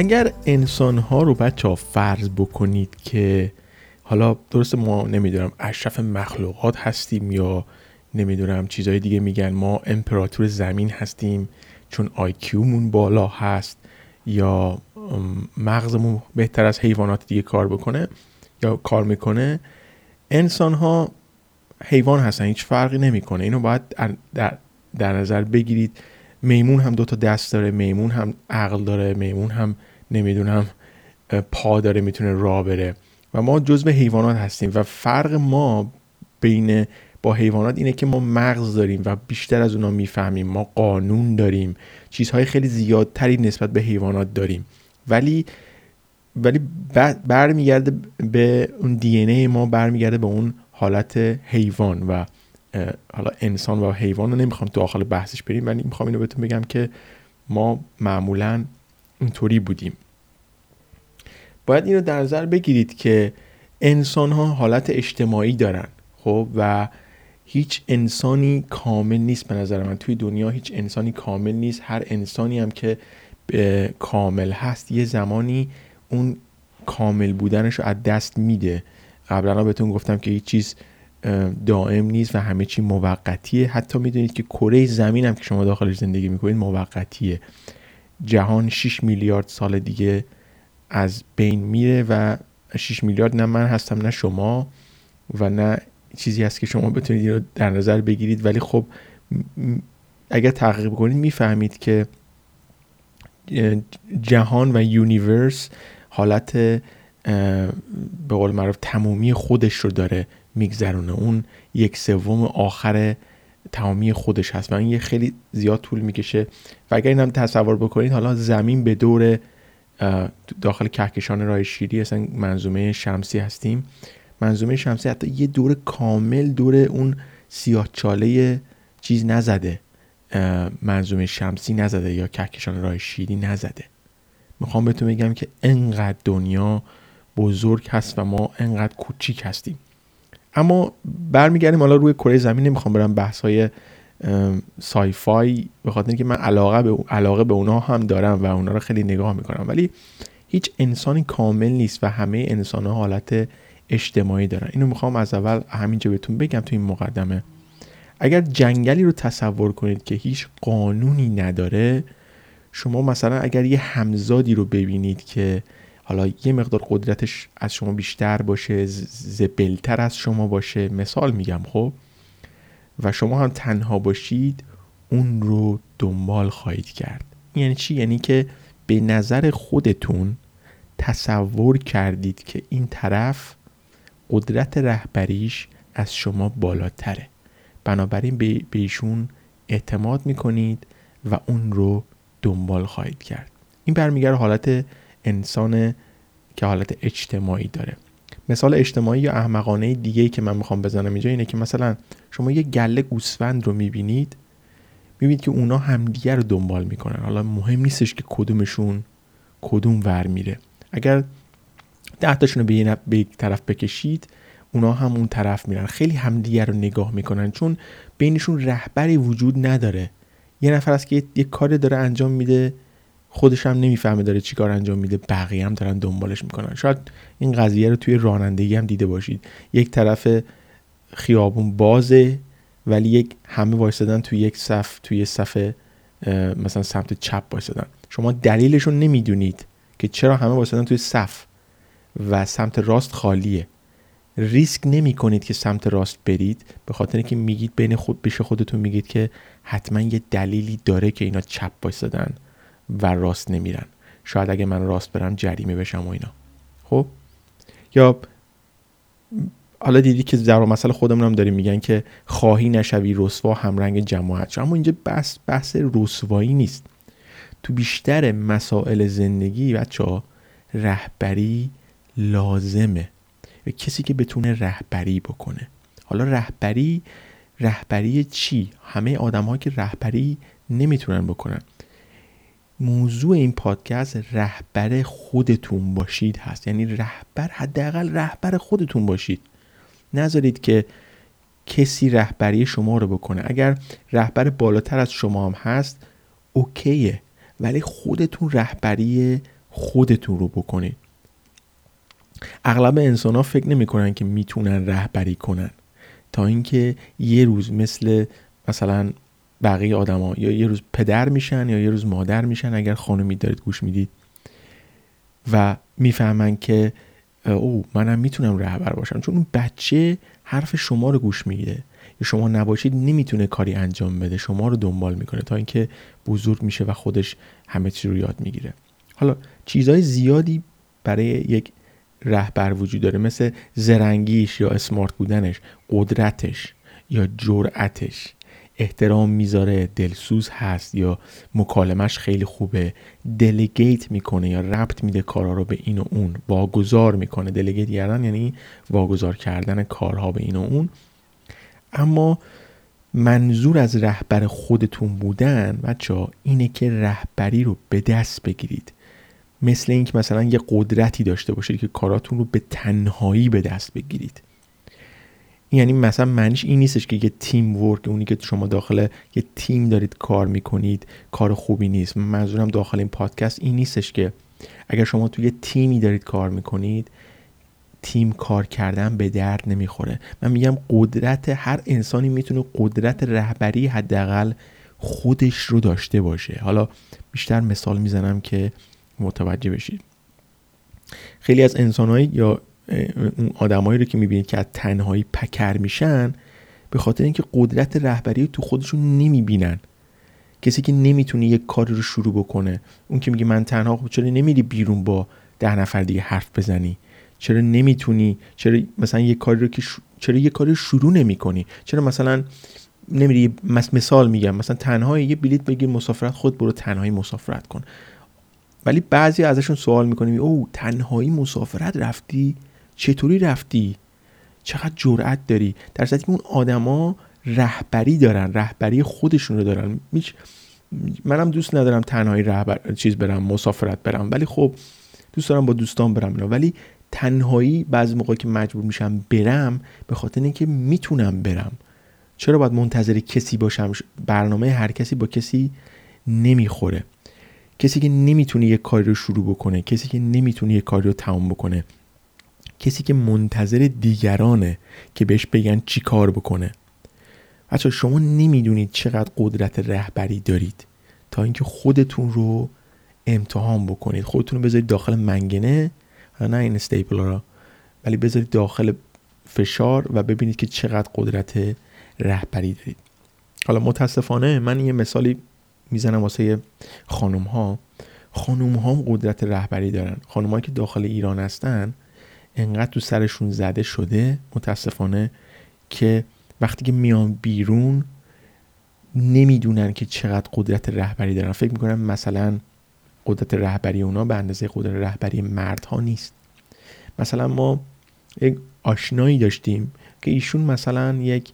اگر انسان ها رو بچه ها فرض بکنید که حالا درست ما نمی‌دونم اشرف مخلوقات هستیم یا نمی‌دونم چیزهای دیگه میگن ما امپراتور زمین هستیم چون آیکیومون بالا هست یا مغزمون بهتر از حیوانات دیگه کار بکنه یا کار می‌کنه انسان ها حیوان هستن هیچ فرقی نمی‌کنه. اینو باید در, در نظر بگیرید. میمون هم دو تا دست داره میمون هم عقل داره میمون هم نمی‌دونم پا داره می‌تونه راه بره. و ما جزو حیوانات هستیم و فرق ما بین با حیوانات اینه که ما مغز داریم و بیشتر از اونا می‌فهمیم. ما قانون داریم. چیزهای خیلی زیادتری نسبت به حیوانات داریم. ولی ولی برمیگرده به اون دی ای ما برمیگرده به اون حالت حیوان و حالا انسان و حیوان رو نمی‌خوام تو آخر بحثش بریم ولی می‌خوام اینو بهتون بگم که ما معمولا اینطوری بودیم. باید اینو در نظر بگیرید که انسان ها حالت اجتماعی دارن خب؟ و هیچ انسانی کامل نیست به نظر من. توی دنیا هیچ انسانی کامل نیست. هر انسانی هم که کامل هست یه زمانی اون کامل بودنش رو از دست میده. قبلا بهتون گفتم که هیچ چیز دائم نیست و همه چی موقتیه. حتی می‌دونید که کره زمین هم که شما داخلش زندگی می‌کنید موقتیه. جهان 6 میلیارد سال دیگه از بین میره و 6 میلیارد نه من هستم نه شما و نه چیزی هست که شما بتونید رو در نظر بگیرید. ولی خب اگر تحقیق کنید می‌فهمید که جهان و یونیورس حالت به قول معروف تمامی خودش رو داره میگذرونه. اون یک سوم آخر تمامی خودش هست و این یه خیلی زیاد طول می‌کشه. و اگر این هم تصور بکنید حالا زمین به دور داخل کهکشان راه شیری اصلا منظومه شمسی هستیم. منظومه شمسی حتی یه دور کامل دور اون سیاه چاله چیز نزده. منظومه شمسی نزده یا کهکشان راه شیری نزده. می‌خوام بهتون بگم که انقدر دنیا بزرگ هست و ما انقدر کوچیک هستیم. اما برمیگردیم حالا روی کره زمین نمی‌خوام برم بحث های سای فای به خاطر اینکه من علاقه به علاقه به اونها هم دارم و اونا رو خیلی نگاه می‌کنم. ولی هیچ انسانی کامل نیست و همه انسان ها حالت اجتماعی دارن. اینو می‌خوام از اول همینجا بهتون بگم تو این مقدمه. اگر جنگلی رو تصور کنید که هیچ قانونی نداره شما مثلا اگر یه همزادی رو ببینید که حالا یه مقدار قدرتش از شما بیشتر باشه زبلتر از شما باشه مثال میگم خب؟ و شما هم تنها باشید اون رو دنبال خواهید کرد. یعنی چی؟ یعنی که به نظر خودتون تصور کردید که این طرف قدرت رهبریش از شما بالاتره. بنابراین به ایشون اعتماد می‌کنید و اون رو دنبال خواهید کرد. این برمیگرده حالت انسان که حالت اجتماعی داره. مثال اجتماعی یا احمقانه دیگه که من می‌خوام بزنم اینجا اینه که مثلا شما یه گله گوسفند رو می‌بینید می‌بینید که اونا همدیگه رو دنبال می‌کنن. حالا مهم نیستش که کدومشون کدوم ور میره. اگر ده تاشون رو به, به یک طرف بکشید اونا هم اون طرف میرن. خیلی همدیگه رو نگاه می‌کنن چون بینشون رهبری وجود نداره. یه نفر است که یه کاری داره انجام میده خودش هم نمی‌فهمه داره چیکار انجام میده بقیه هم دارن دنبالش می‌کنن. شاید این قضیه رو توی رانندگی هم دیده باشید. یک طرف خیابون بازه ولی یک همه وایسادن توی یک صف توی صف مثلا سمت چپ وایسادن. شما دلیلش رو نمی‌دونید که چرا همه وایسادن توی صف و سمت راست خالیه. ریسک نمی کنید که سمت راست برید به خاطر اینکه میگید بین خود بشه خودتون میگید که حتما یه دلیلی داره که اینا چپ وایسادن. و راست نمیرن. شاید اگه من راست برم جریمه بشم و اینا. خب؟ یا حالا دیدی که در مسئله خودمون هم داریم میگن که خواهی نشوی رسوا همرنگ جماعت اما اینجا بحث بحث رسوایی نیست. تو بیشتر مسائل زندگی بچه ها رهبری لازمه. کسی که بتونه رهبری بکنه. حالا رهبری رهبری چی؟ همه آدم که رهبری نمی‌تونن بکنن. موضوع این پادکست رهبر خودتون باشید هست. یعنی رهبر حداقل رهبر خودتون باشید. نذارید که کسی رهبری شما رو بکنه. اگر رهبر بالاتر از شما هم هست اوکیه. ولی خودتون رهبری خودتون رو بکنید. اغلب انسان ها فکر نمی‌کنن که می‌تونن رهبری کنن. تا اینکه یه روز مثل مثلا بقیه آدما. یا یه روز پدر میشن یا یه روز مادر میشن اگر خانمی دارید گوش می‌دید. و می‌فهمن که او منم می‌تونم رهبر باشم. چون اون بچه حرف شما رو گوش یا شما نباشید نمی‌تونه کاری انجام بده. شما رو دنبال می‌کنه تا اینکه بزرگ میشه و خودش همه چی رو یاد می‌گیره. حالا چیزهای زیادی برای یک رهبر وجود داره. مثل زرنگیش یا smart بودنش قدرتش یا جرأتش. احترام می‌ذاره دلسوز هست یا مکالمش خیلی خوبه. delegate می‌کنه یا ربط میده کارها رو به این و اون. واگذار می‌کنه. delegate کردن یعنی واگذار کردن کارها به این و اون. اما منظور از رهبر خودتون بودن بچه اینه که رهبری رو به دست بگیرید. مثل اینکه مثلا یه قدرتی داشته باشید که کاراتون رو به تنهایی به دست بگیرید. یعنی مثلا معنیش این نیستش که یه تیم ورک اونی که شما داخل یه تیم دارید کار می‌کنید کار خوبی نیست. منظورم داخل این پادکست این نیستش که اگر شما توی یه تیمی دارید کار می‌کنید تیم کار کردن به درد نمی‌خوره. من میگم قدرت هر انسانی می‌تونه قدرت رهبری حداقل خودش رو داشته باشه. حالا بیشتر مثال می‌زنم که متوجه بشید. خیلی از انسانهایی یا اون آدمایی رو که می‌بینید که از تنهایی پکر میشن به خاطر اینکه قدرت رهبری تو خودشون نمی‌بینن. کسی که نمی‌تونه یک کاری رو شروع بکنه. اون که میگه من تنها خب چرا نمیری بیرون با ده نفر دیگه حرف بزنی؟ چرا نمی‌تونی؟ چرا مثلا یه کاری رو که چرا یه کاری شروع نمی‌کنی؟ چرا مثلا نمیری مثال میگم. مثلا تنهایی یه بلیت بگیر مسافرت خود برو تنهایی مسافرت کن. ولی بعضی ازشون سوال می‌کنیم او تنهایی مسافرت رفتی؟ چطوری رفتی؟ چقدر جرأت داری؟ در صورتی که اون آدما رهبری دارن رهبری خودشون رو دارن. میچ منم دوست ندارم تنهایی رهبر چیز برم مسافرت برم. ولی خب دوست دارم با دوستان برم ولی تنهایی بعضی موقع که مجبور میشم برم به خاطر اینکه می‌تونم برم. چرا باید منتظر کسی باشم؟ برنامه هر کسی با کسی نمی‌خوره. کسی که نمی‌تونه یه کاری رو شروع بکنه کسی که نمی‌تونه یه کاری رو تمام بکنه. کسی که منتظر دیگرانه که بهش بگن چی کار بکنه. بچه شما نمی‌دونید چقدر قدرت رهبری دارید تا اینکه خودتون رو امتحان بکنید. خودتون رو بذارید داخل منگنه نه این استیپل ولی بذارید داخل فشار و ببینید که چقدر قدرت رهبری دارید. حالا متاسفانه من یه مثالی می‌زنم واسه خانم ها خانم ها قدرت رهبری دارن. خانم که داخل ایران هستن انقدر تو سرشون زده شده متاسفانه که وقتی که میان بیرون نمی‌دونن که چقدر قدرت رهبری دارن. فکر می‌کنن مثلا قدرت رهبری اونا به اندازه قدرت رهبری مردها نیست. مثلا ما یک آشنایی داشتیم که ایشون مثلا یک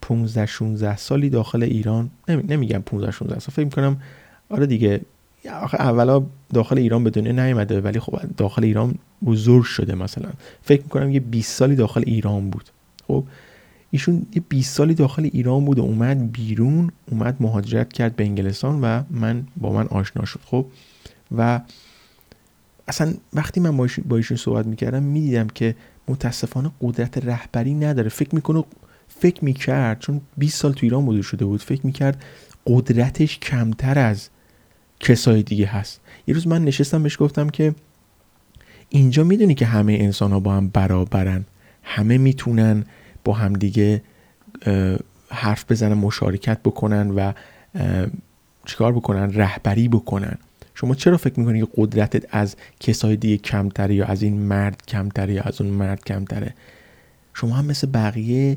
15 16 سالی داخل ایران نمیگم 15 16 سال فکر می‌کنم آره دیگه آخه اولا داخل ایران به دنیا نیومده ولی خب داخل ایران بزرگ شده مثلا. فکر می‌کنم یه 20 سالی داخل ایران بود. خب ایشون یه 20 سالی داخل ایران بود و اومد بیرون اومد مهاجرت کرد به انگلستان و من با من آشنا شد. خب و اصلا وقتی من با ایشون صحبت می‌کردم می‌دیدم که متاسفانه قدرت رهبری نداره. فکر می‌کنه فکر می‌کرد چون 20 سال تو ایران بزرگ شده بود فکر می‌کرد قدرتش کمتر از کسای دیگه هست. یه روز من نشستم بهش گفتم که اینجا می‌دونی که همه انسان ها با هم برابرن. همه می‌تونن با هم دیگه حرف بزنن مشارکت بکنن و چیکار بکنن؟ رهبری بکنن. شما چرا فکر می‌کنی که قدرتت از کسای دیگه کمتره یا از این مرد کمتره یا از اون مرد کمتره؟ شما هم مثل بقیه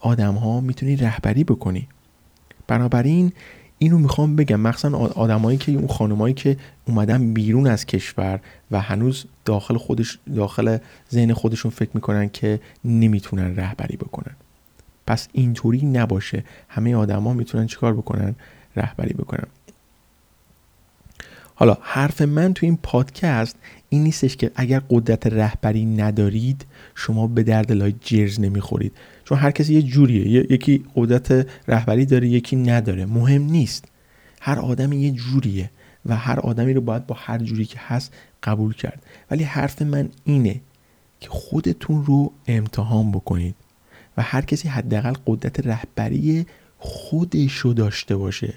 آدم ها می‌تونی رهبری بکنی. بنابراین اینو می‌خوام بگم مخصوصا آدمایی که اون خانمایی که اومدن بیرون از کشور و هنوز داخل خودش داخل ذهن خودشون فکر می‌کنن که نمی‌تونن رهبری بکنن. پس اینطوری نباشه. همه آدما می‌تونن چیکار بکنن؟ رهبری بکنن. حالا حرف من تو این پادکست این نیستش که اگر قدرت رهبری ندارید شما به درد لای جرز نمی‌خورید. چون هر کسی یه جوریه. یکی قدرت رهبری داره یکی نداره. مهم نیست. هر آدم یه جوریه و هر آدمی رو باید با هر جوری که هست قبول کرد. ولی حرف من اینه که خودتون رو امتحان بکنید و هر کسی حداقل قدرت رهبری خودش رو داشته باشه.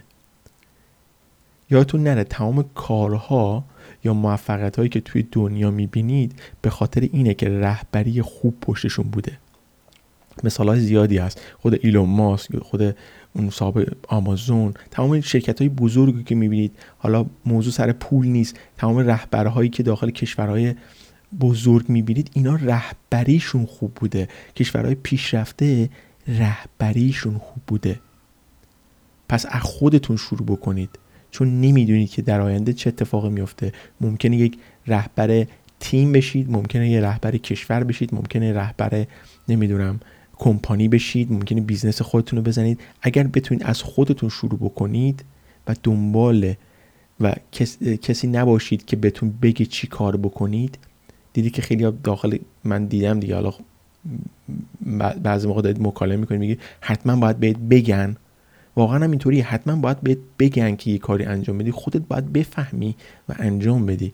یادتون نره تمام کارها یا موفقیت هایی که توی دنیا می‌بینید به خاطر اینه که رهبری خوب پشتشون بوده. مثال های زیادی هست. خود ایلون ماسک خود اون صاحب آمازون تمام شرکت های بزرگی که می‌بینید. حالا موضوع سر پول نیست. تمام رهبرهایی که داخل کشورهای بزرگ می‌بینید اینا رهبریشون خوب بوده. کشورهای پیشرفته رهبریشون خوب بوده. پس از خودتون شروع بکنید. چون نمی‌دونید که در آینده چه اتفاقی میفته ممکنه یک رهبر تیم بشید ممکنه یه رهبر کشور بشید ممکنه رهبر نمی‌دونم کمپانی بشید ممکنه business خودتون رو بزنید. اگر بتونید از خودتون شروع بکنید و دنبال کسی نباشید که بهتون بگه چی کار بکنید دیدی که خیلی داخل من دیدم دیگه حالا بعضی موقع دارید مکالمه می‌کنید میگی حتما باید بگن. واقعا هم اینطوری حتما باید بهت بگن که یه کاری انجام بدی. خودت باید بفهمی و انجام بدی.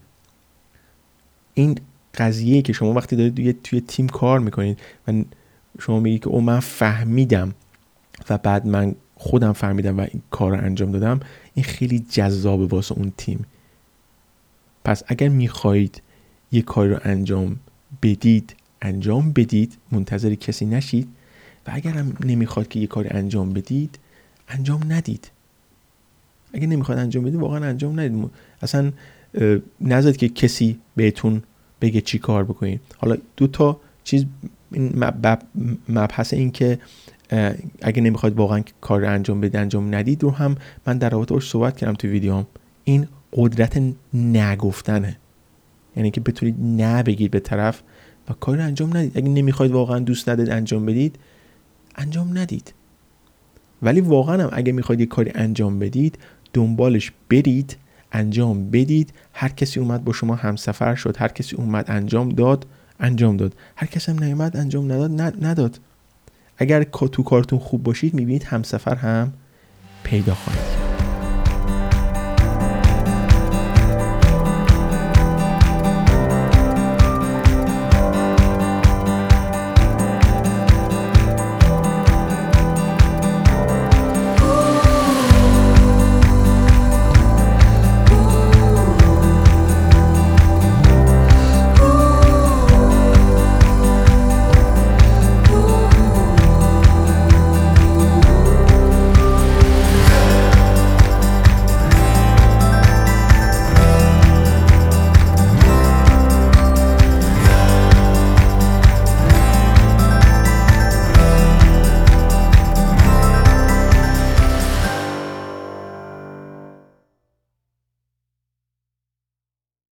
این قضیه که شما وقتی دارید توی تیم کار می‌کنید و شما میگی که او من فهمیدم و بعد من خودم فهمیدم و این کار رو انجام دادم این خیلی جذابه واسه اون تیم. پس اگر می‌خواهید یه کاری رو انجام بدید انجام بدید منتظر کسی نشید و اگر هم نمی‌خواد که یه کاری انجام بدید انجام ندید. اگر نمی‌خواد انجام بدید واقعا انجام ندید. اصلا نذارید که کسی بهتون بگه چی کار بکنید. حالا دو تا چیز این مبحث این که اگه نمی‌خواید واقعا کار انجام بدید انجام ندید رو هم من در رابطه باش صحبت کردم تو ویدیوم این قدرت نگفتنه. یعنی که بتونید نه بگید به طرف و کار انجام ندید. اگه نمی‌خواید واقعا دوست ندید انجام بدید انجام ندید. ولی واقعا هم اگه می‌خواید یه کاری انجام بدید دنبالش برید انجام بدید. هر کسی اومد با شما همسفر شد هر کسی اومد انجام داد انجام داد. هر کسی هم نیومد انجام نداد نداد. اگر تو کارتون خوب باشید می‌بینید همسفر هم پیدا خواهید